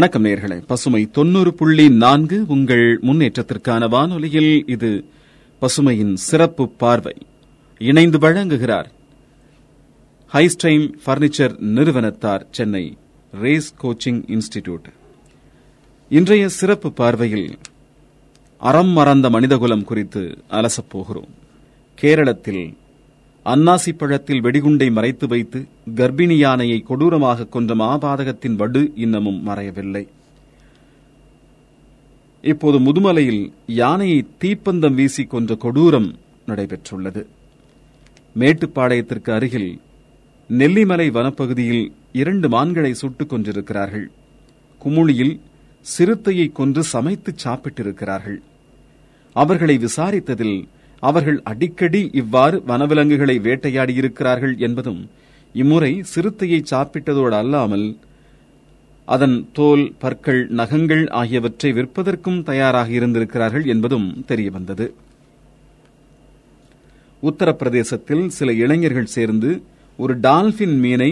வணக்கம் நேர்களே. பசுமை தொன்னூறு புள்ளி நான்கு உங்கள் முன்னேற்றத்திற்கான வானொலியில் இது பசுமையின் சிறப்பு பார்வை. இணைந்து வழங்குகிறார் ஹைஸ்டைம் பர்னிச்சர் நிறுவனத்தார் சென்னை ரேஸ் கோச்சிங் இன்ஸ்டிடியூட் இன்றைய சிறப்பு பார்வையில் அறம் மறந்த மனிதகுலம் குறித்து அலசப்போகிறோம் கேரளத்தில் அன்னாசி பழத்தில் வெடிகுண்டை மறைத்து வைத்து கர்ப்பிணி யானையை கொடூரமாக கொன்ற மாபாதகத்தின் வடு இன்னமும் மறையவில்லை. இப்போது முதுமலையில் யானையை தீப்பந்தம் வீசி கொன்ற கொடூரம் நடைபெற்றுள்ளது. மேட்டுப்பாளையத்திற்கு அருகில் நெல்லிமலை வனப்பகுதியில் இரண்டு மான்களை சுட்டுக் கொன்றிருக்கிறார்கள். குமுளியில் சிறுத்தையை கொன்று சமைத்து சாப்பிட்டிருக்கிறார்கள். அவர்களை விசாரித்ததில் அவர்கள் அடிக்கடி இவ்வாறு வனவிலங்குகளை வேட்டையாடியிருக்கிறார்கள் என்பதும் இம்முறை சிறுத்தையை சாப்பிட்டதோடு அல்லாமல் அதன் தோல் பற்கள் நகங்கள் ஆகியவற்றை விற்பதற்கும் தயாராக இருந்திருக்கிறார்கள் என்பதும் தெரியவந்தது. உத்தரப்பிரதேசத்தில் சில இளைஞர்கள் சேர்ந்து ஒரு டால்பின் மீனை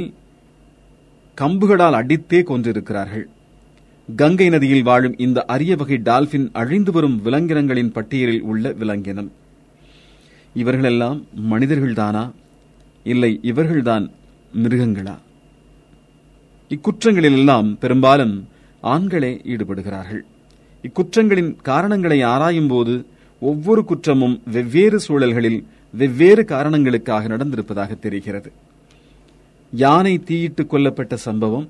கம்புகளால் அடித்தே கொன்றிருக்கிறார்கள். கங்கை நதியில் வாழும் இந்த அரிய வகை டால்பின் அழிந்து வரும் விலங்கினங்களின் பட்டியலில் உள்ள விலங்கினம். இவர்களெல்லாம் மனிதர்கள்தானா? இல்லை இவர்கள்தான் மிருகங்களா? இக்குற்றங்களிலெல்லாம் பெரும்பாலும் ஆண்களே ஈடுபடுகிறார்கள். இக்குற்றங்களின் காரணங்களை ஆராயும் போது ஒவ்வொரு குற்றமும் வெவ்வேறு சூழல்களில் வெவ்வேறு காரணங்களுக்காக நடந்திருப்பதாக தெரிகிறது. யானை தீயிட்டுக் கொல்லப்பட்ட சம்பவம்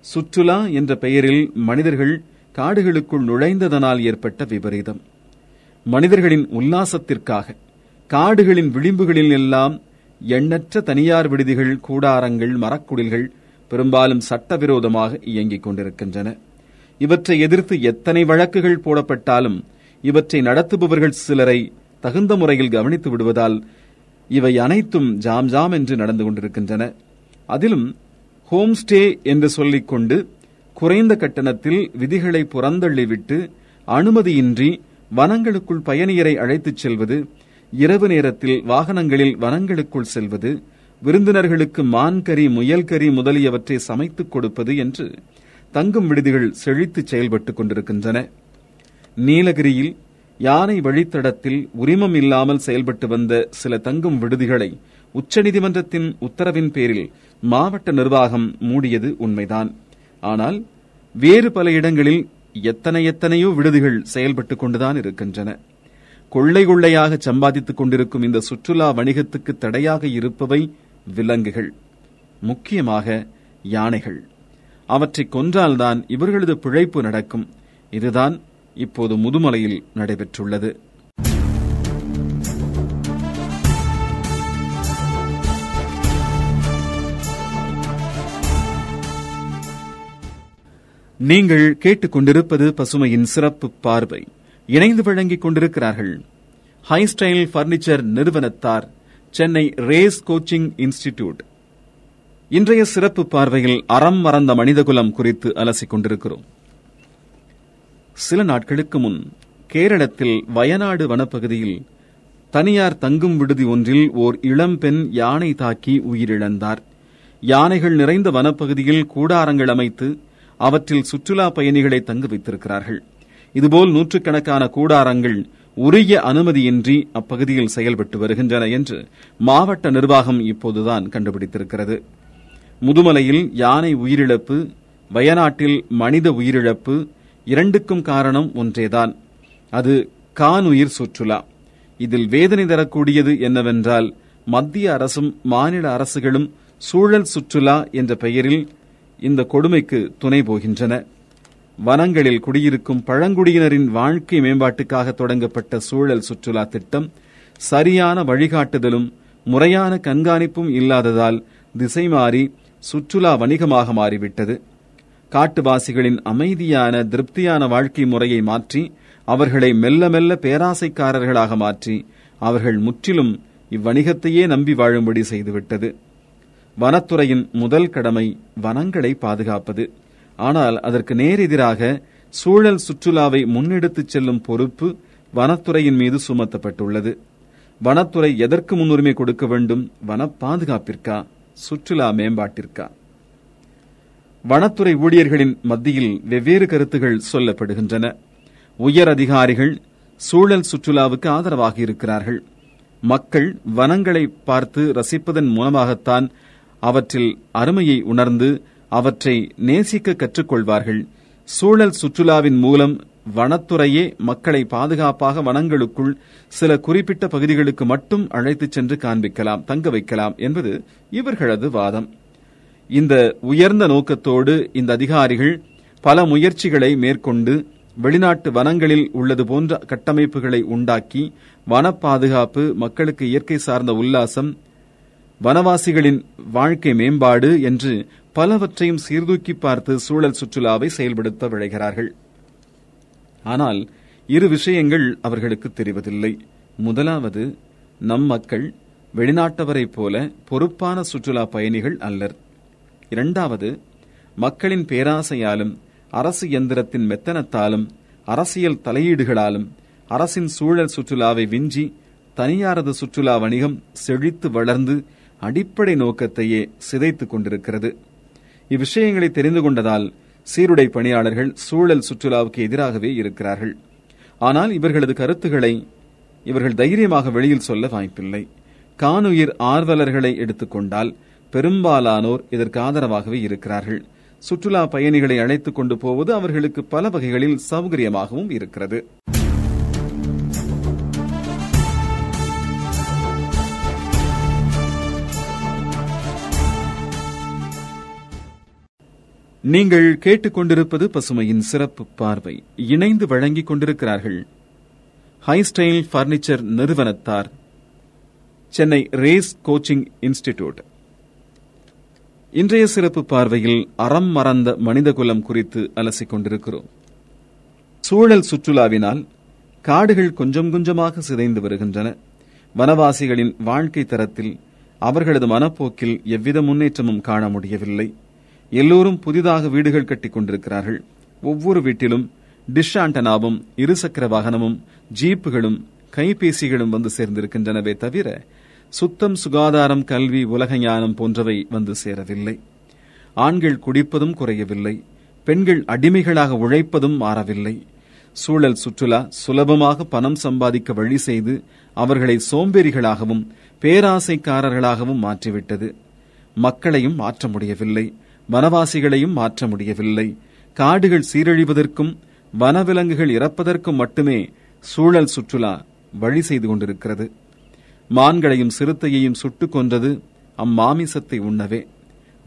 சுற்றுலா என்ற பெயரில் மனிதர்கள் காடுகளுக்குள் நுழைந்ததனால் ஏற்பட்ட விபரீதம். மனிதர்களின் உல்லாசத்திற்காக காடுகளின் விளிம்புகளில் எல்லாம் எண்ணற்ற தனியார் விடுதிகள் கூடாரங்கள் மரக்குடில்கள் பெரும்பாலும் சட்டவிரோதமாக இயங்கிக் கொண்டிருக்கின்றன. இவற்றை எதிர்த்து எத்தனை வழக்குகள் போடப்பட்டாலும் இவற்றை நடத்துபவர்கள் சிலரை தகுந்த முறையில் கவனித்து விடுவதால் இவை அனைத்தும் ஜாம் ஜாம் என்று நடந்து கொண்டிருக்கின்றன. அதிலும் ஹோம் ஸ்டே என்று சொல்லிக்கொண்டு குறைந்த கட்டணத்தில் விதிகளை புறந்தள்ளிவிட்டு அனுமதியின்றி வனங்களுக்குள் பயணியரை அழைத்துச் செல்வது இரவு நேரத்தில் வாகனங்களில் வனங்களுக்குள் செல்வது விருந்தினர்களுக்கு மான் கறி முதலியவற்றை சமைத்துக் கொடுப்பது என்று தங்கும் விடுதிகள் செழித்து செயல்பட்டுக் கொண்டிருக்கின்றன. நீலகிரியில் யானை வழித்தடத்தில் உரிமம் இல்லாமல் செயல்பட்டு வந்த சில தங்கும் விடுதிகளை உச்சநீதிமன்றத்தின் உத்தரவின் பேரில் மாவட்ட நிர்வாகம் மூடியது உண்மைதான். ஆனால் வேறு பல இடங்களில் எத்தனை எத்தனையோ விடுதிகள் செயல்பட்டுக் கொண்டுதான் இருக்கின்றன. கொள்ளை கொள்ளையாக சம்பாதித்துக் கொண்டிருக்கும் இந்த சுற்றுலா வணிகத்துக்கு தடையாக இருப்பவை விலங்குகள் முக்கியமாக யானைகள். அவற்றை கொன்றால்தான் இவர்களது பிழைப்பு நடக்கும். இதுதான் இப்போது முதுமலையில் நடைபெற்றுள்ளது. நீங்கள் கேட்டுக்கொண்டிருப்பது பசுமையின் சிறப்பு பார்வை. இணைந்து வழங்கிக் கொண்டிருக்கிறார்கள். ஹைஸ்டைல் பர்னிச்சர் நிறுவனத்தார் சென்னை ரேஸ் கோச்சிங் இன்ஸ்டிடியூட் இன்றைய சிறப்பு பார்வையில் அறம் மறந்த மனிதகுலம் குறித்து அலசிக் கொண்டிருக்கிறோம். சில நாட்களுக்கு முன் கேரளத்தில் வயநாடு வனப்பகுதியில் தனியார் தங்கும் விடுதி ஒன்றில் ஓர் இளம்பெண் யானை தாக்கி உயிரிழந்தார். யானைகள் நிறைந்த வனப்பகுதியில் கூடாரங்கள் அமைத்து அவற்றில் சுற்றுலா பயணிகளை தங்க வைத்திருக்கிறார்கள். இதுபோல் நூற்றுக்கணக்கான கூடாரங்கள் உரிய அனுமதியின்றி அப்பகுதியில் செயல்பட்டு வருகின்றன என்று மாவட்ட நிர்வாகம் இப்போதுதான் கண்டுபிடித்திருக்கிறது. முதுமலையில் யானை உயிரிழப்பு வயநாட்டில் மனித உயிரிழப்பு இரண்டுக்கும் காரணம் ஒன்றேதான். அது கானுயிர் சுற்றுலா. இதில் வேதனை தரக்கூடியது என்னவென்றால் மத்திய அரசும் மாநில அரசுகளும் சூழல் சுற்றுலா என்ற பெயரில் இந்த கொடுமைக்கு துணை போகின்றன. வனங்களில் குடியிருக்கும் பழங்குடியினரின் வாழ்க்கை மேம்பாட்டுக்காக தொடங்கப்பட்ட சூழல் சுற்றுலா திட்டம் சரியான வழிகாட்டுதலும் முறையான கண்காணிப்பும் இல்லாததால் திசை மாறி சுற்றுலா வணிகமாக மாறிவிட்டது. காட்டுவாசிகளின் அமைதியான திருப்தியான வாழ்க்கை முறையை மாற்றி அவர்களை மெல்ல மெல்ல பேராசைக்காரர்களாக மாற்றி அவர்கள் முற்றிலும் இவ்வணிகத்தையே நம்பி வாழும்படி செய்துவிட்டது. வனத்துறையின் முதல் கடமை வனங்களை பாதுகாப்பது. ஆனால் அதற்கு நேரெதிராக சூழல் சுற்றுலாவை முன்னெடுத்துச் செல்லும் பொறுப்பு வனத்துறையின் மீது சுமத்தப்பட்டுள்ளது. வனத்துறை எதற்கு முன்னுரிமை கொடுக்க வேண்டும்? வன பாதுகாப்பிற்கா சுற்றுலா மேம்பாட்டிற்கா? வனத்துறை ஊழியர்களின் மத்தியில் வெவ்வேறு கருத்துகள் சொல்லப்படுகின்றன. உயர் அதிகாரிகள் சூழல் சுற்றுலாவுக்கு ஆதரவாக இருக்கிறார்கள். மக்கள் வனங்களை பார்த்து ரசிப்பதன் மூலமாகத்தான் அவற்றில் அருமையை உணர்ந்து அவற்றை நேசிக்க கற்றுக்கொள்வார்கள். சூழல் சுற்றுலாவின் மூலம் வனத்துறையே மக்களை பாதுகாப்பாக வனங்களுக்குள் சில குறிப்பிட்ட பகுதிகளுக்கு மட்டும் அழைத்துச் சென்று காண்பிக்கலாம் தங்க வைக்கலாம் என்பது இவர்களது வாதம். இந்த உயர்ந்த நோக்கத்தோடு இந்த அதிகாரிகள் பல முயற்சிகளை மேற்கொண்டு வெளிநாட்டு வனங்களில் உள்ளது போன்ற கட்டமைப்புகளை உண்டாக்கி வன பாதுகாப்பு மக்களுக்கு இயற்கை சார்ந்த உல்லாசம் வனவாசிகளின் வாழ்க்கை மேம்பாடு என்று பலவற்றையும் சீர்தூக்கி பார்த்து சூழல் சுற்றுலாவை செயல்படுத்த விழைகிறார்கள். ஆனால் இரு விஷயங்கள் அவர்களுக்கு தெரிவதில்லை. முதலாவது நம் மக்கள் வெளிநாட்டவரைப் போல பொறுப்பான சுற்றுலா பயணிகள் அல்லர். இரண்டாவது மக்களின் பேராசையாலும் அரசு எந்திரத்தின் மெத்தனத்தாலும் அரசியல் தலையீடுகளாலும் அரசின் சூழல் சுற்றுலாவை விஞ்சி தனியாரது சுற்றுலா வணிகம் செழித்து வளர்ந்து அடிப்படை நோக்கத்தையே சிதைத்துக் கொண்டிருக்கிறது. இவ்விஷயங்களை தெரிந்து கொண்டதால் சீருடை பணியாளர்கள் சூழல் சுற்றுலாவுக்கு எதிராகவே இருக்கிறார்கள். ஆனால் இவர்களது கருத்துக்களை இவர்கள் தைரியமாக வெளியில் சொல்ல வாய்ப்பில்லை. காணுயிர் ஆர்வலர்களை எடுத்துக்கொண்டால் பெரும்பாலானோர் இதற்கு ஆதரவாகவே இருக்கிறார்கள். சுற்றுலா பயணிகளை அழைத்துக் கொண்டு போவது அவர்களுக்கு பல வகைகளில் சௌகரியமாகவும் இருக்கிறது. நீங்கள் கேட்டுக்கொண்டிருப்பது பசுமையின் சிறப்பு பார்வை. இணைந்து வழங்கிக் கொண்டிருக்கிறார்கள் ஹைஸ்டைல் பர்னிச்சர் நிறுவனத்தார் சென்னை ரேஸ் கோச்சிங் இன்ஸ்டிடியூட் இன்றைய சிறப்பு பார்வையில் அறம் மறந்த மனிதகுலம் குறித்து அலசிக் கொண்டிருக்கிறோம். சூழல் சுற்றுலாவினால் காடுகள் கொஞ்சம் கொஞ்சமாக சிதைந்து வருகின்றன. வனவாசிகளின் வாழ்க்கை தரத்தில் அவர்களது மனப்போக்கில் எவ்வித முன்னேற்றமும் காண முடியவில்லை. எல்லோரும் புதிதாக வீடுகள் கட்டிக் கொண்டிருக்கிறார்கள். ஒவ்வொரு வீட்டிலும் டிஷ் ஆண்டனாவும் இருசக்கர வாகனமும் ஜீப்புகளும் கைபேசிகளும் வந்து சேர்ந்திருக்கின்றனவே தவிர சுத்தம் சுகாதாரம் கல்வி உலக ஞானம் போன்றவை வந்து சேரவில்லை. ஆண்கள் குடிப்பதும் குறையவில்லை. பெண்கள் அடிமைகளாக உழைப்பதும் மாறவில்லை. சூழல் சுற்றுலா சுலபமாக பணம் சம்பாதிக்க வழி செய்து அவர்களை சோம்பேறிகளாகவும் பேராசைக்காரர்களாகவும் மாற்றிவிட்டது. மக்களையும் மாற்ற முடியவில்லை. வனவாசிகளையும் மாற்ற முடியவில்லை. காடுகள் சீரழிவதற்கும் வனவிலங்குகள் இறப்பதற்கும் மட்டுமே சூழல் சுற்றுலா வழி செய்து கொண்டிருக்கிறது. மான்களையும் சிறுத்தையையும் சுட்டுக் கொன்றது அம்மாமிசத்தை உண்ணவே.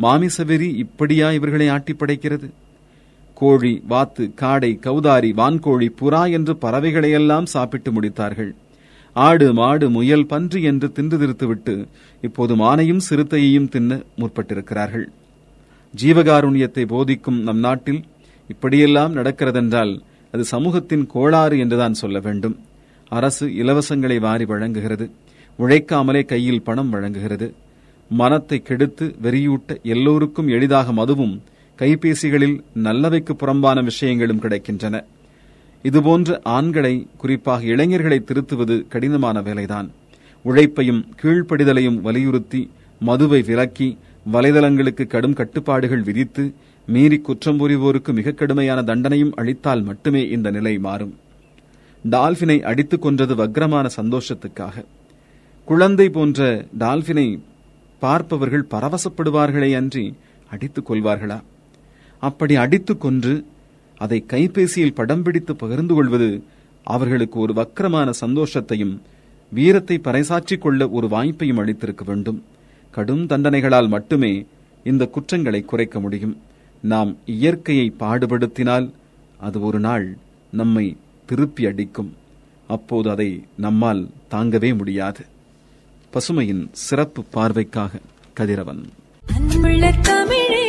மாமிசவெறி இப்படியா இவர்களை ஆட்டி படைக்கிறது? கோழி வாத்து காடை கௌதாரி வான்கோழி புறா என்று பறவைகளையெல்லாம் சாப்பிட்டு முடித்தார்கள். ஆடு மாடு முயல் பன்றி என்று தின்று திருத்துவிட்டு இப்போது மானையும் சிறுத்தையையும் தின்ன முற்பட்டிருக்கிறார்கள். ஜீவகாருண்யத்தை போதிக்கும் நம் நாட்டில் இப்படியெல்லாம் நடக்கிறதென்றால் அது சமூகத்தின் கோளாறு என்றுதான் சொல்ல வேண்டும். அரசு இலவசங்களை வாரி வழங்குகிறது. உழைக்காமலே கையில் பணம் வழங்குகிறது. மனத்தை கெடுத்து வெறியூட்ட எல்லோருக்கும் எளிதாக மதுவும் கைபேசிகளில் நல்லவைக்கு புறம்பான விஷயங்களும் கிடைக்கின்றன. இதுபோன்ற ஆண்களை குறிப்பாக இளைஞர்களை திருத்துவது கடினமான வேலைதான். உழைப்பையும் கீழ்ப்படிதலையும் வலியுறுத்தி மதுவை விலக்கி வலைதளங்களுக்கு கடும் கட்டுப்பாடுகள் விதித்து மீறி குற்றம் புரிவோருக்கு மிக கடுமையான தண்டனையும் அளித்தால் மட்டுமே இந்த நிலை மாறும். டால்பினை அடித்துக் கொன்றது வக்ரமான சந்தோஷத்துக்காக. குழந்தை போன்ற டால்பினை பார்ப்பவர்கள் பரவசப்படுவார்களே அன்றி அடித்துக் கொள்வார்களா? அப்படி அடித்துக் கொன்று அதை கைபேசியில் படம் பிடித்து பகிர்ந்து கொள்வது அவர்களுக்கு ஒரு வக்கரமான சந்தோஷத்தையும் வீரத்தை பறைசாற்றிக் கொள்ள ஒரு வாய்ப்பையும் அளித்திருக்க வேண்டும். கடும் தண்டனைகளால் மட்டுமே இந்த குற்றங்களை குறைக்க முடியும். நாம் இயற்கையை பாடுபடுத்தினால் அது ஒரு நாள் நம்மை திருப்பி அடிக்கும். அப்போது அதை நம்மால் தாங்கவே முடியாது. பசுமையின் சிறப்பு பார்வைக்காக கதிரவன். தமிழே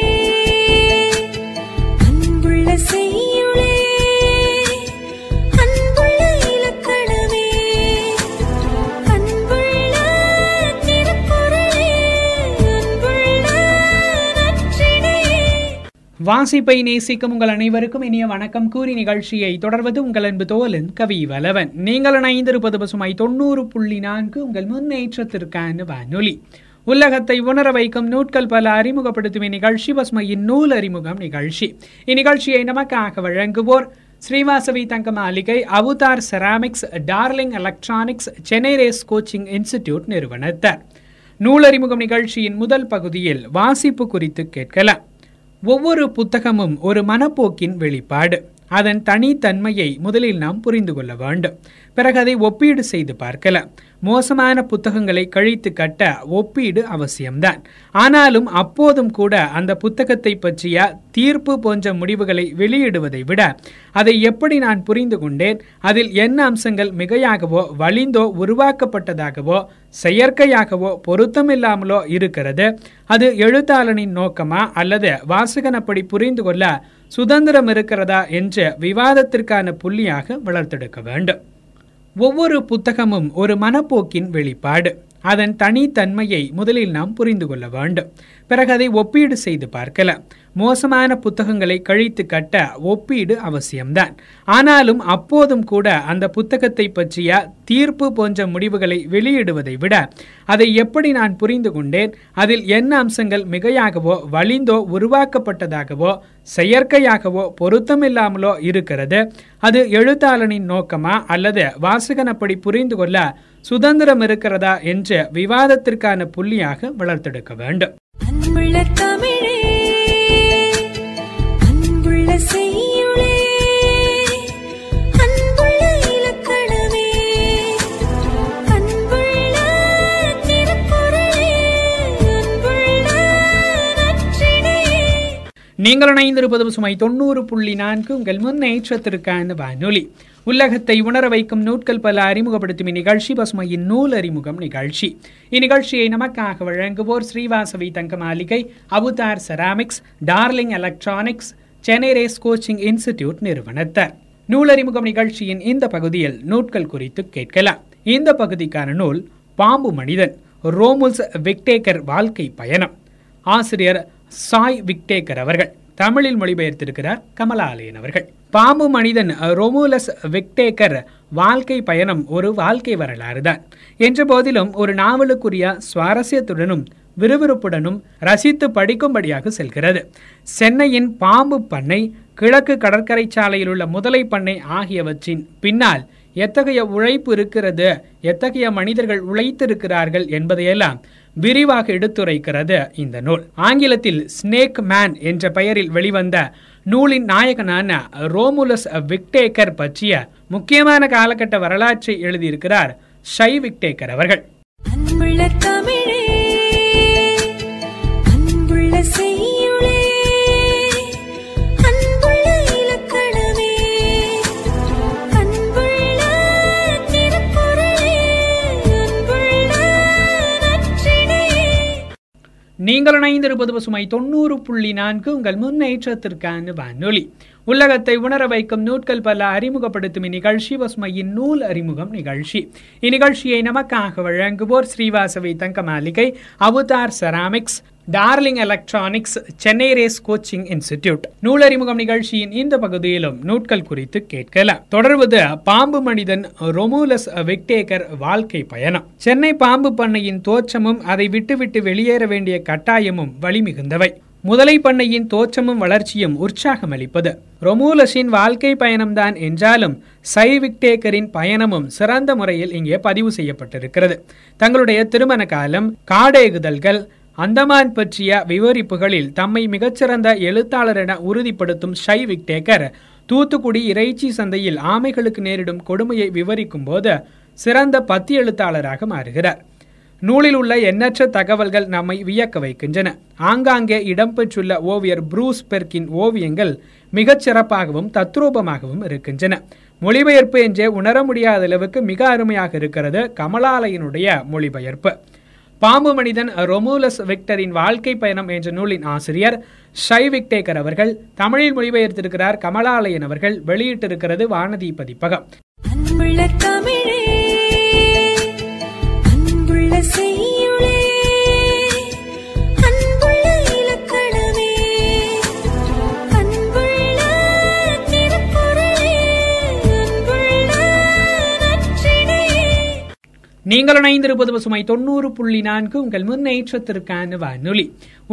வாசிப்பை நேசிக்கும் உங்கள் அனைவருக்கும் இனிய வணக்கம். கூறி நிகழ்ச்சியை தொடர்வது உங்கள் அன்பு தோலன் கவி வலவன். நீங்கள் இணைந்திருப்பது பசுமை தொண்ணூறு புள்ளி நான்கு உங்கள் முன்னேற்றத்திற்கான வானொலி. உலகத்தை உணர வைக்கும் நூட்கள் பல அறிமுகப்படுத்தும் இந்நிகழ்ச்சி பசுமையின் நூல் அறிமுகம் நிகழ்ச்சி. இந்நிகழ்ச்சியை நமக்காக வழங்குவோர் Srivasavi Thanga Maligai Avudhar ceramics Darling electronics Chennai race coaching institute நிறுவனத்தர். நூலறிமுகம் நிகழ்ச்சியின் முதல் பகுதியில் வாசிப்பு குறித்து கேட்கலாம். ஒவ்வொரு புத்தகமும் ஒரு மனப்போக்கின் வெளிப்பாடு. அதன் தனித்தன்மையை முதலில் நாம் புரிந்து கொள்ள வேண்டும். பிறகு அதை ஒப்பீடு செய்து பார்க்கலாம். மோசமான புத்தகங்களை கழித்து கட்ட ஒப்பீடு அவசியம்தான். ஆனாலும் அப்போதும் கூட அந்த புத்தகத்தை பற்றிய தீர்ப்பு போன்ற முடிவுகளை வெளியிடுவதை விட அதை எப்படி நான் புரிந்து கொண்டேன்? அதில் என்ன அம்சங்கள் மிகையாகவோ வலிந்தோ உருவாக்கப்பட்டதாகவோ செயற்கையாகவோ பொருத்தமில்லாமலோ இருக்கிறது? அது எழுத்தாளனின் நோக்கமா அல்லது வாசகனப்படி புரிந்து கொள்ள சுதந்திரம் இருக்கிறதா என்ற விவாதத்திற்கான புள்ளியாக வளர்த்தெடுக்க வேண்டும். ஒவ்வொரு புத்தகமும் ஒரு மனப்போக்கின் வெளிப்பாடு. அதன் தனித்தன்மையை முதலில் நாம் புரிந்து கொள்ள வேண்டும். பிறகு அதை ஒப்பீடு செய்து பார்க்கலாம். மோசமான புத்தகங்களை கழித்து கட்ட ஒப்பீடு அவசியம்தான். ஆனாலும் அப்போதும் கூட அந்த புத்தகத்தை பற்றிய தீர்ப்பு போன்ற முடிவுகளை வெளியிடுவதை விட அதை எப்படி நான் புரிந்து கொண்டேன்? அதில் என்ன அம்சங்கள் மிகையாகவோ வலிந்தோ உருவாக்கப்பட்டதாகவோ செயற்கையாகவோ பொருத்தமில்லாமலோ இருக்கிறது? அது எழுத்தாளனின் நோக்கமா அல்லது வாசகன் அப்படி புரிந்து கொள்ள சுதந்திரம் இருக்கிறதா என்ற விவாதத்திற்கான புள்ளியாக வளர்த்தெடுக்க வேண்டும். நீங்கள் இணைந்திருப்பது சுமை தொண்ணூறு புள்ளி நான்கு உங்கள் முன்னேற்றத்திற்கான வானொலி. உலகத்தை உணர வைக்கும் நூட்கள் பல அறிமுகப்படுத்தும் இந்நிகழ்ச்சி பசுமையின் நூல் அறிமுகம் நிகழ்ச்சி. இந்நிகழ்ச்சியை நமக்காக வழங்குவோர் Srivasavi Thanga Maligai Avudhar ceramics Darling electronics Chennai race coaching institute நிறுவனத்தர் நூலறிமுகம் நிகழ்ச்சியின் இந்த பகுதியில் நூட்கள் குறித்து கேட்கலாம். இந்த பகுதிக்கான நூல் பாம்பு மனிதன் ரோமுல்ஸ் விக்டேக்கர் வாழ்க்கை பயணம். ஆசிரியர் சாய் விக்டேக்கர் அவர்கள். தமிழில் மொழிபெயர்த்திருக்கிறார் கமலாலயன் அவர்கள். பாம்பு மனிதன் ரொமுலஸ் விக்டேக்கர் வாழ்க்கை பயணம் ஒரு வாழ்க்கை வரலாறு தான். என்ற போதிலும் ஒரு நாவலுக்குரிய சுவாரஸ்யத்துடனும் விறுவிறுப்புடனும் ரசித்து படிக்கும்படியாக செல்கிறது. சென்னையின் பாம்பு பண்ணை கிழக்கு கடற்கரை சாலையில் உள்ள முதலை பண்ணை ஆகியவற்றின் பின்னால் எத்தகைய உழைப்பு இருக்கிறது எத்தகைய மனிதர்கள் உழைத்திருக்கிறார்கள் என்பதையெல்லாம் விரிவாக எடுத்துரைக்கிறது இந்த நூல். ஆங்கிலத்தில் ஸ்னேக் மேன் என்ற பெயரில் வெளிவந்த நூலின் நாயகனான ரோமுலஸ் விக்டேக்கர் பற்றிய முக்கியமான காலகட்ட வரலாற்றை எழுதியிருக்கிறார் ஷை விக்டேக்கர் அவர்கள். நீங்கள் இணைந்திருப்பது பசுமை தொண்ணூறு புள்ளி நான்கு உங்கள் முன்னேற்றத்திற்கான வானொலி. உலகத்தை உணர வைக்கும் நூட்கள் பல அறிமுகப்படுத்தும் இந்நிகழ்ச்சி பசுமையின் நூல் அறிமுகம் நிகழ்ச்சி. இந்நிகழ்ச்சியை நமக்காக வழங்குவோர் Srivasavi Thanga Maligai Avudhar ceramics Darling electronics Chennai race coaching institute நூலறிமுகம் நிகழ்ச்சியின் இந்த பகுதியிலும் நூட்கள் குறித்து கேட்கலாம். தொடர்வது பாம்பு மனிதன் ரொமூலஸ் விக்டேகர் வாழ்க்கை பயணம். சென்னை பாம்பு பண்ணையின் தோற்றமும் அதை விட்டுவிட்டு வெளியேற வேண்டிய கட்டாயமும் வலிமிகுந்தவை. முதலை பண்ணையின் தோற்றமும் வளர்ச்சியும் உற்சாகம் அளிப்பது ரொமூலஸின் வாழ்க்கை பயணம்தான் என்றாலும் சை விக்டேக்கரின் பயணமும் சிறந்த முறையில் இங்கே பதிவு செய்யப்பட்டிருக்கிறது. தங்களுடைய திருமண காலம் காடேகுதல்கள் அந்தமான் பற்றிய விவரிப்புகளில் தம்மை மிகச்சிறந்த எழுத்தாளர் என உறுதிப்படுத்தும் ஷை விக்டேக்கர் தூத்துக்குடி இறைச்சி சந்தையில் ஆமைகளுக்கு நேரிடும் கொடுமையை விவரிக்கும் போது சிறந்த பத்தி எழுத்தாளராக மாறுகிறார். நூலில் உள்ள எண்ணற்ற தகவல்கள் நம்மை வியக்க வைக்கின்றன. ஆங்காங்கே இடம்பெற்றுள்ள ஓவியர் ப்ரூஸ் பெர்கின் ஓவியங்கள் மிகச் சிறப்பாகவும் தத்ரூபமாகவும் இருக்கின்றன. மொழிபெயர்ப்பு என்றே உணர முடியாத அளவுக்கு மிக அருமையாக இருக்கிறது கமலாலயனுடைய மொழிபெயர்ப்பு. பாம்பு மனிதன் ரொமூலஸ் விக்டரின் வாழ்க்கை பயணம் என்ற நூலின் ஆசிரியர் ஷை விக்டேகர் அவர்கள் தமிழில் மொழிபெயர்த்திருக்கிறார் கமலாலயன் அவர்கள் வெளியிட்டிருக்கிறது வானதி பதிப்பகம். நீங்கள் இணைந்திருப்பது பசுமை தொண்ணூறு புள்ளி நான்கு உங்கள் முன்னேற்றத்திற்கான வானொலி.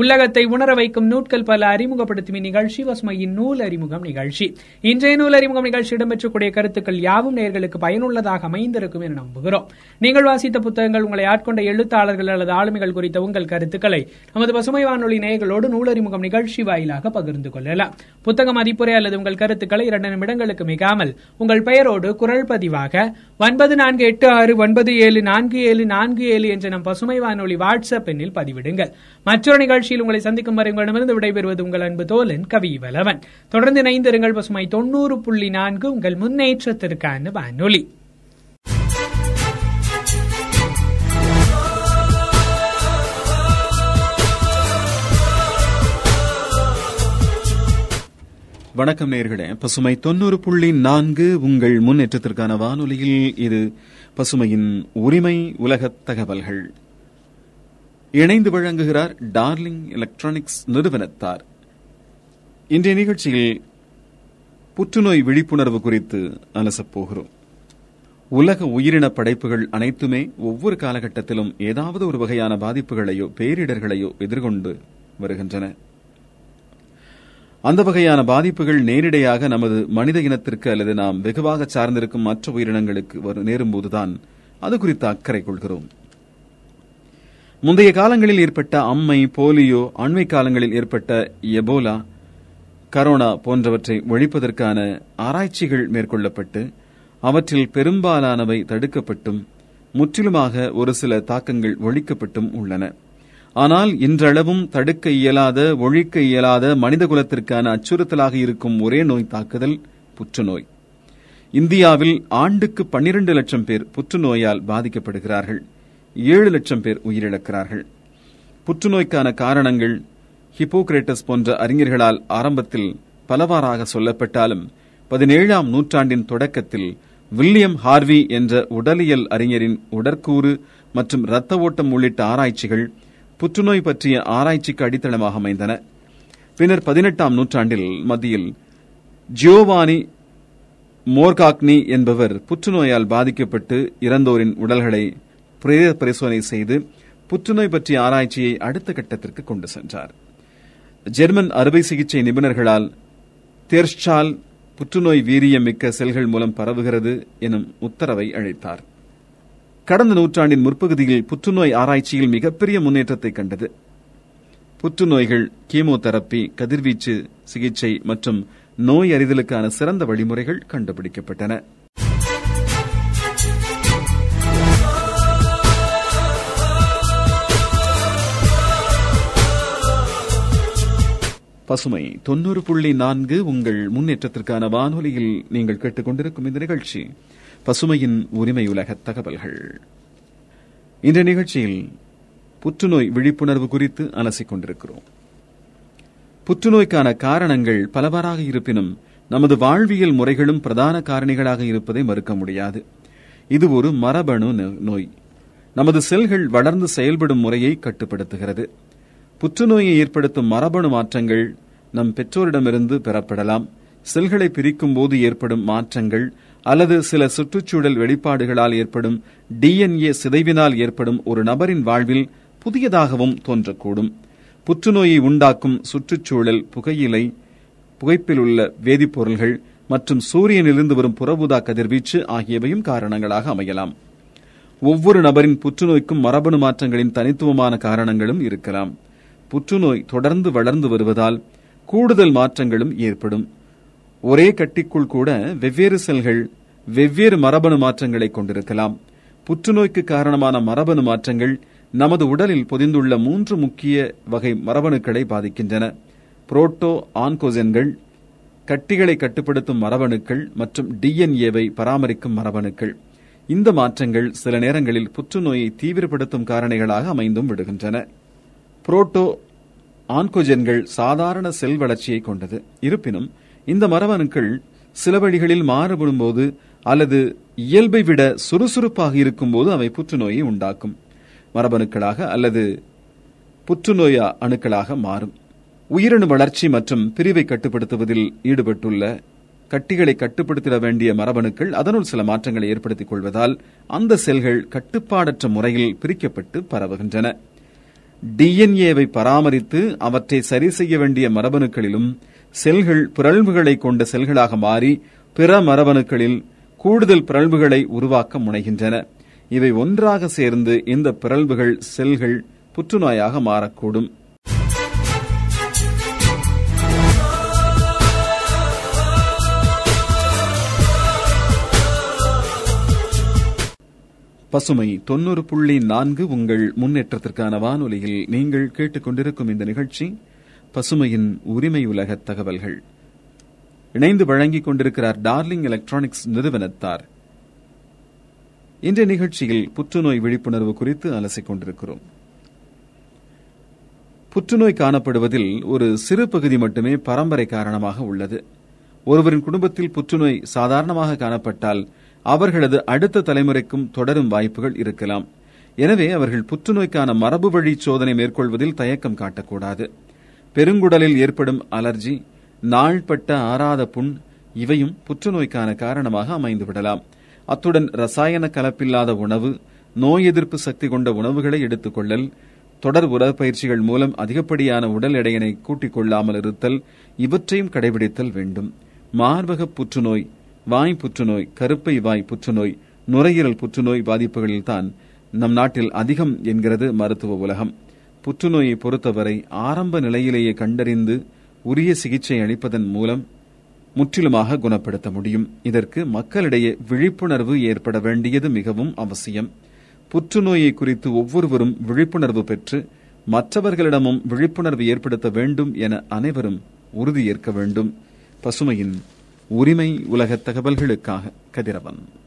உலகத்தை உணர வைக்கும் நூட்கள் பல அறிமுகப்படுத்தும் நிகழ்ச்சி பசுமையின் நூல் அறிமுகம் நிகழ்ச்சி. இன்றைய நூல் அறிமுகம் நிகழ்ச்சி இடம்பெற்றக்கூடிய கருத்துக்கள் யாவும் நேர்களுக்கு பயனுள்ளதாக அமைந்திருக்கும் என நம்புகிறோம். நீங்கள் வாசித்த புத்தகங்கள் உங்களை ஆட்கொண்ட எழுத்தாளர்கள் அல்லது ஆளுமைகள் குறித்த உங்கள் கருத்துக்களை நமது பசுமை வானொலி நேயர்களோடு நூல் அறிமுகம் நிகழ்ச்சி வாயிலாக பகிர்ந்து கொள்ளலாம். புத்தக மதிப்புரை அல்லது உங்கள் கருத்துக்களை இரண்டு நிமிடங்களுக்கு மிகாமல் உங்கள் பெயரோடு குரல் பதிவாக ஒன்பது நான்கு எட்டு ஆறு ஒன்பது ஏழு நான்கு ஏழு நான்கு ஏழு என்ற நம் பசுமை வானொலி வாட்ஸ்அப் எண்ணில் பதிவிடுங்கள். மற்றொரு நிகழ்ச்சியில் உங்களை சந்திக்கும் வரை உங்களிடமிருந்து விடைபெறுவது உங்கள் அன்பு தோலன் கவி வலவன் தொடர்ந்து இணைந்திருங்கள் பசுமை தொண்ணூறு புள்ளி நான்கு உங்கள் முன்னேற்றத்திற்கான வானொலி. வணக்கம் நேர்களே. பசுமை தொண்ணூறு புள்ளி நான்கு உங்கள் முன்னேற்றத்திற்கான வானொலியில் இது பசுமையின் உரிமை உலக தகவல்கள். இணைந்து வழங்குகிறார் டார்லிங் எலக்ட்ரானிக்ஸ் நிறுவனத்தார். இன்றைய நிகழ்ச்சியில் புற்றுநோய் விழிப்புணர்வு குறித்து அலசப் போகிறோம். உலக உயிரின படைப்புகள் அனைத்துமே ஒவ்வொரு காலகட்டத்திலும் ஏதாவது ஒரு வகையான பாதிப்புகளையோ பேரிடர்களையோ எதிர்கொண்டு வருகின்றன. அந்த வகையான பாதிப்புகள் நேரிடையாக நமது மனித இனத்திற்கு அல்லது நாம் வெகுவாக சார்ந்திருக்கும் மற்ற உயிரினங்களுக்கு வரு- நேரும்போதுதான் அது குறித்து அக்கறை கொள்கிறோம். முந்தைய காலங்களில் ஏற்பட்ட அம்மை போலியோ அண்மை காலங்களில் ஏற்பட்ட எபோலா கரோனா போன்றவற்றை ஒழிப்பதற்கான ஆராய்ச்சிகள் மேற்கொள்ளப்பட்டு அவற்றில் பெரும்பாலானவை தடுக்கப்பட்டும் முற்றிலுமாக ஒரு சில தாக்கங்கள் ஒழிக்கப்பட்டும் உள்ளன. ஆனால் இன்றளவும் தடுக்க இயலாத ஒழிக்க இயலாத மனிதகுலத்திற்கான அச்சுறுத்தலாக இருக்கும் ஒரே நோய் தாக்குதல் புற்றுநோய். இந்தியாவில் ஆண்டுக்கு 12 லட்சம் பேர் புற்றுநோயால் பாதிக்கப்படுகிறார்கள். ஏழு லட்சம் பேர் உயிரிழக்கிறார்கள். புற்றுநோய்க்கான காரணங்கள் ஹிப்போக்ரேட்டஸ் போன்ற அறிஞர்களால் ஆரம்பத்தில் பலவாறாக சொல்லப்பட்டாலும் பதினேழாம் நூற்றாண்டின் தொடக்கத்தில் வில்லியம் ஹார்வி என்ற உடலியல் அறிஞரின் உடற்கூறு மற்றும் இரத்த ஓட்டம் உள்ளிட்ட ஆராய்ச்சிகள் புற்றுநோய் பற்றிய ஆராய்ச்சிக்கு அடித்தளமாக அமைந்தன. பின்னர் பதினெட்டாம் நூற்றாண்டில் மத்தியில் ஜியோவானி மோர்காக்னி என்பவர் புற்றுநோயால் பாதிக்கப்பட்டு இறந்தோரின் உடல்களை பிரேத பரிசோதனை செய்து புற்றுநோய் பற்றிய ஆராய்ச்சியை அடுத்த கட்டத்திற்கு கொண்டு சென்றார். ஜெர்மன் அறுவை சிகிச்சை நிபுணர்களால் தெர்ஷால் புற்றுநோய் வீரியம் மிக்க செல்கள் மூலம் பரவுகிறது எனும் உத்தரவை அளித்தார். கடந்த நூற்றாண்டின் முற்பகுதியில் புற்றுநோய் ஆராய்ச்சியில் மிகப்பெரிய முன்னேற்றத்தை கண்டது. புற்றுநோய்கள் கீமோதெரப்பி கதிர்வீச்சு சிகிச்சை மற்றும் நோய் அறிதலுக்கான சிறந்த வழிமுறைகள் கண்டுபிடிக்கப்பட்டன. பசுமை தொண்ணூறு புள்ளி நான்கு உங்கள் முன்னேற்றத்திற்கான வானொலியில் நீங்கள் கேட்டுக்கொண்டிருக்கும் இந்த நிகழ்ச்சி பசுமையின் உரிமை உலக தகவல்கள். இந்த நிகழ்ச்சியில் புற்றுநோய் விழிப்புணர்வு குறித்து அலசிக் கொண்டிருக்கிறோம். புற்றுநோய்க்கான காரணங்கள் பலவாறாக இருப்பினும் நமது வாழ்வியல் முறைகளும் பிரதான காரணிகளாக இருப்பதை மறுக்க முடியாது. இது ஒரு மரபணு நோ- நோய். நமது செல்கள் வளர்ந்து செயல்படும் முறையை கட்டுப்படுத்துகிறது. புற்றுநோயை ஏற்படுத்தும் மரபணு மாற்றங்கள் நம் பெற்றோரிடமிருந்து பெறப்படலாம். செல்களை பிரிக்கும் போது ஏற்படும் மாற்றங்கள் அல்லது சில சுற்றுச்சூழல் வெளிப்பாடுகளால் ஏற்படும் டிஎன்ஏ சிதைவினால் ஏற்படும் ஒரு நபரின் வாழ்வில் புதியதாகவும் தோன்றக்கூடும். புற்றுநோயை உண்டாக்கும் சுற்றுச்சூழல் புகையிலை புகைப்பில் உள்ள வேதிப்பொருள்கள் மற்றும் சூரியனிலிருந்து வரும் புறஊதா கதிர்வீச்சு ஆகியவையும் காரணங்களாக அமையலாம். ஒவ்வொரு நபரின் புற்றுநோய்க்கும் மரபணு மாற்றங்களின் தனித்துவமான காரணங்களும் இருக்கலாம். புற்றுநோய் தொடர்ந்து வளர்ந்து வருவதால் கூடுதல் மாற்றங்களும் ஏற்படும். ஒரே கட்டிக்குள் கூட வெவ்வேறு செல்கள் வெவ்வேறு மரபணு மாற்றங்களை கொண்டிருக்கலாம். புற்றுநோய்க்கு காரணமான மரபணு மாற்றங்கள் நமது உடலில் பொதிந்துள்ள மூன்று முக்கிய வகை மரபணுக்களை பாதிக்கின்றன. புரோட்டோ ஆன்கோஜென்கள் கட்டிகளை கட்டுப்படுத்தும் மரபணுக்கள் மற்றும் டிஎன்ஏவை பராமரிக்கும் மரபணுக்கள். இந்த மாற்றங்கள் சில நேரங்களில் புற்றுநோயை தீவிரப்படுத்தும் காரணிகளாக அமைந்தும் விடுகின்றன. புரோட்டோ ஆன்கோஜென்கள் சாதாரண செல் வளர்ச்சியை கொண்டது. இருப்பினும் இந்த மரபணுக்கள் சில வழிகளில் மாறுபடும்போது அல்லது இயல்பை விட சுறுசுறுப்பாக இருக்கும்போது அவை புற்றுநோயை உண்டாக்கும். மரபணுக்களாக அல்லது புற்றுநோய் அணுக்களாக மாறும். உயிரணு வளர்ச்சி மற்றும் பிரிவை கட்டுப்படுத்துவதில் ஈடுபட்டுள்ள கட்டிகளை கட்டுப்படுத்திட வேண்டிய மரபணுக்கள் அதனுள் சில மாற்றங்களை ஏற்படுத்திக் கொள்வதால் அந்த செல்கள் கட்டுப்பாடற்ற முறையில் பிரிக்கப்பட்டு பரவுகின்றன. டிஎன்ஏவை பராமரித்து அவற்றை சரி செய்ய வேண்டிய மரபணுக்களிலும் செல்கள் பிறழ்வுகளை கொண்ட செல்களாக மாறி பிற மரபணுக்களில் கூடுதல் பிறழ்வுகளை உருவாக்க முனைகின்றன. இவை ஒன்றாக சேர்ந்து இந்த பிறழ்வுகள் செல்கள் புற்றுநோயாக மாறக்கூடும். பசுமை தொன்னூறு புள்ளி நான்கு உங்கள் முன்னேற்றத்திற்கான வானொலியில் நீங்கள் கேட்டுக்கொண்டிருக்கும் இந்த நிகழ்ச்சி பசுமையின் உரிமை உலக தகவல்கள். இணைந்து வழங்கிக் கொண்டிருக்கிறார் டார்லிங் எலக்ட்ரானிக்ஸ் நிறுவனத்தார். இன்றைய நிகழ்ச்சியில் புற்றுநோய் விழிப்புணர்வு குறித்து அலசிக் கொண்டிருக்கிறோம். புற்றுநோய் காணப்படுவதில் ஒரு சிறு பகுதி மட்டுமே பரம்பரை காரணமாக உள்ளது. ஒருவரின் குடும்பத்தில் புற்றுநோய் சாதாரணமாக காணப்பட்டால் அவர்களது அடுத்த தலைமுறைக்கும் தொடரும் வாய்ப்புகள் இருக்கலாம். எனவே அவர்கள் புற்றுநோய்க்கான மரபு வழி சோதனை மேற்கொள்வதில் தயக்கம் காட்டக்கூடாது. பெருங்குடலில் ஏற்படும் அலர்ஜி நாள்பட்ட ஆறாத புண் இவையும் புற்றுநோய்க்கான காரணமாக அமைந்துவிடலாம். அத்துடன் ரசாயன கலப்பில்லாத உணவு நோய் எதிர்ப்பு சக்தி கொண்ட உணவுகளை எடுத்துக்கொள்ளல் தொடர் உடற்பயிற்சிகள் மூலம் அதிகப்படியான உடல் எடையினை கூட்டிக் கொள்ளாமல் இருத்தல் இவற்றையும் கடைபிடித்தல் வேண்டும். மார்பக புற்றுநோய் வாய் புற்றுநோய் கருப்பை வாய் புற்றுநோய் நுரையீரல் புற்றுநோய் பாதிப்புகளில்தான் நம் நாட்டில் அதிகம் என்கிறது மருத்துவ உலகம். புற்றுநோயை பொறுத்தவரை ஆரம்ப நிலையிலேயே கண்டறிந்து உரிய சிகிச்சை அளிப்பதன் மூலம் முற்றிலுமாக குணப்படுத்த முடியும். இதற்கு மக்களிடையே விழிப்புணர்வு ஏற்பட வேண்டியது மிகவும் அவசியம். புற்றுநோயை குறித்து ஒவ்வொருவரும் விழிப்புணர்வு பெற்று மற்றவர்களிடமும் விழிப்புணர்வு ஏற்படுத்த வேண்டும் என அனைவரும் உறுதியேற்க வேண்டும். பசுமையின் உரிமை உலக தகவல்களுக்காக கதிரவன்.